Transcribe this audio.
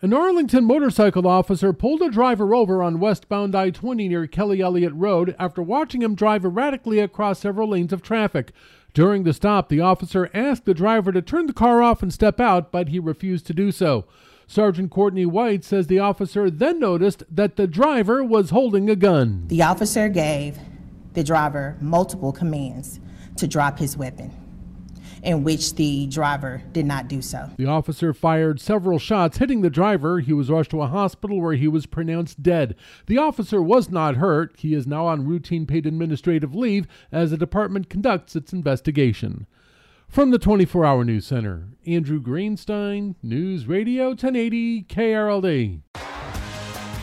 An Arlington motorcycle officer pulled a driver over on westbound I 20 near Kelly Elliott Road after watching him drive erratically across several lanes of traffic. During the stop, the officer asked the driver to turn the car off and step out, but he refused to do so. Sergeant Courtney White says the officer then noticed that the driver was holding a gun. The officer gave the driver multiple commands to drop his weapon in which the driver did not do so. The officer fired several shots, hitting the driver. He was rushed to a hospital where he was pronounced dead. The officer was not hurt. He is now on routine paid administrative leave as the department conducts its investigation. From the 24 Hour News Center, Andrew Greenstein, News Radio 1080 KRLD.